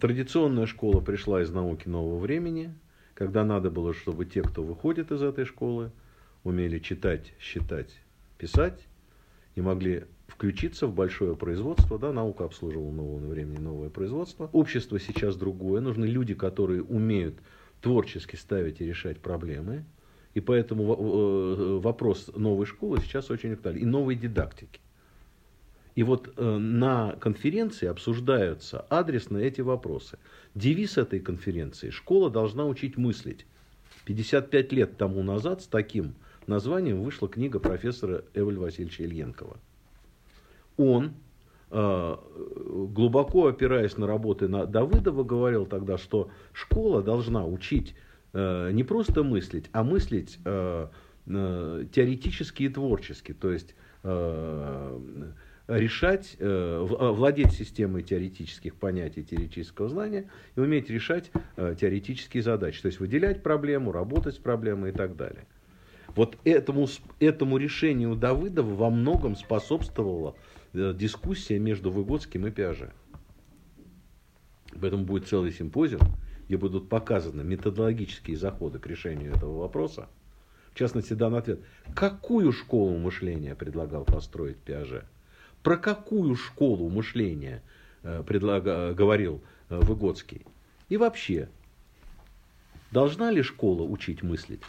традиционная школа пришла из науки нового времени, когда надо было, чтобы те, кто выходит из этой школы, умели читать, считать, писать и могли включиться в большое производство. Да, наука обслуживала нового времени новое производство. Общество сейчас другое. Нужны люди, которые умеют творчески ставить и решать проблемы. И поэтому э, вопрос новой школы сейчас очень актуален. И новой дидактики. И вот э, на конференции обсуждаются адресно эти вопросы. Девиз этой конференции – школа должна учить мыслить. 55 лет тому назад с таким названием вышла книга профессора Эвель Васильевича Ильенкова. Он, э, глубоко опираясь на работы на Давыдова, говорил тогда, что школа должна учить э, не просто мыслить, а мыслить теоретически и творчески. То есть решать, владеть системой теоретических понятий, теоретического знания и уметь решать теоретические задачи. То есть выделять проблему, работать с проблемой и так далее. Вот этому, этому решению Давыдова во многом способствовала э, дискуссия между Выгодским и Пиаже. Поэтому будет целый симпозиум, где будут показаны методологические заходы к решению этого вопроса. В частности, дан ответ, какую школу мышления предлагал построить Пиаже? Про какую школу мышления э, предлага, говорил э, Выгодский? И вообще, Должна ли школа учить мыслить?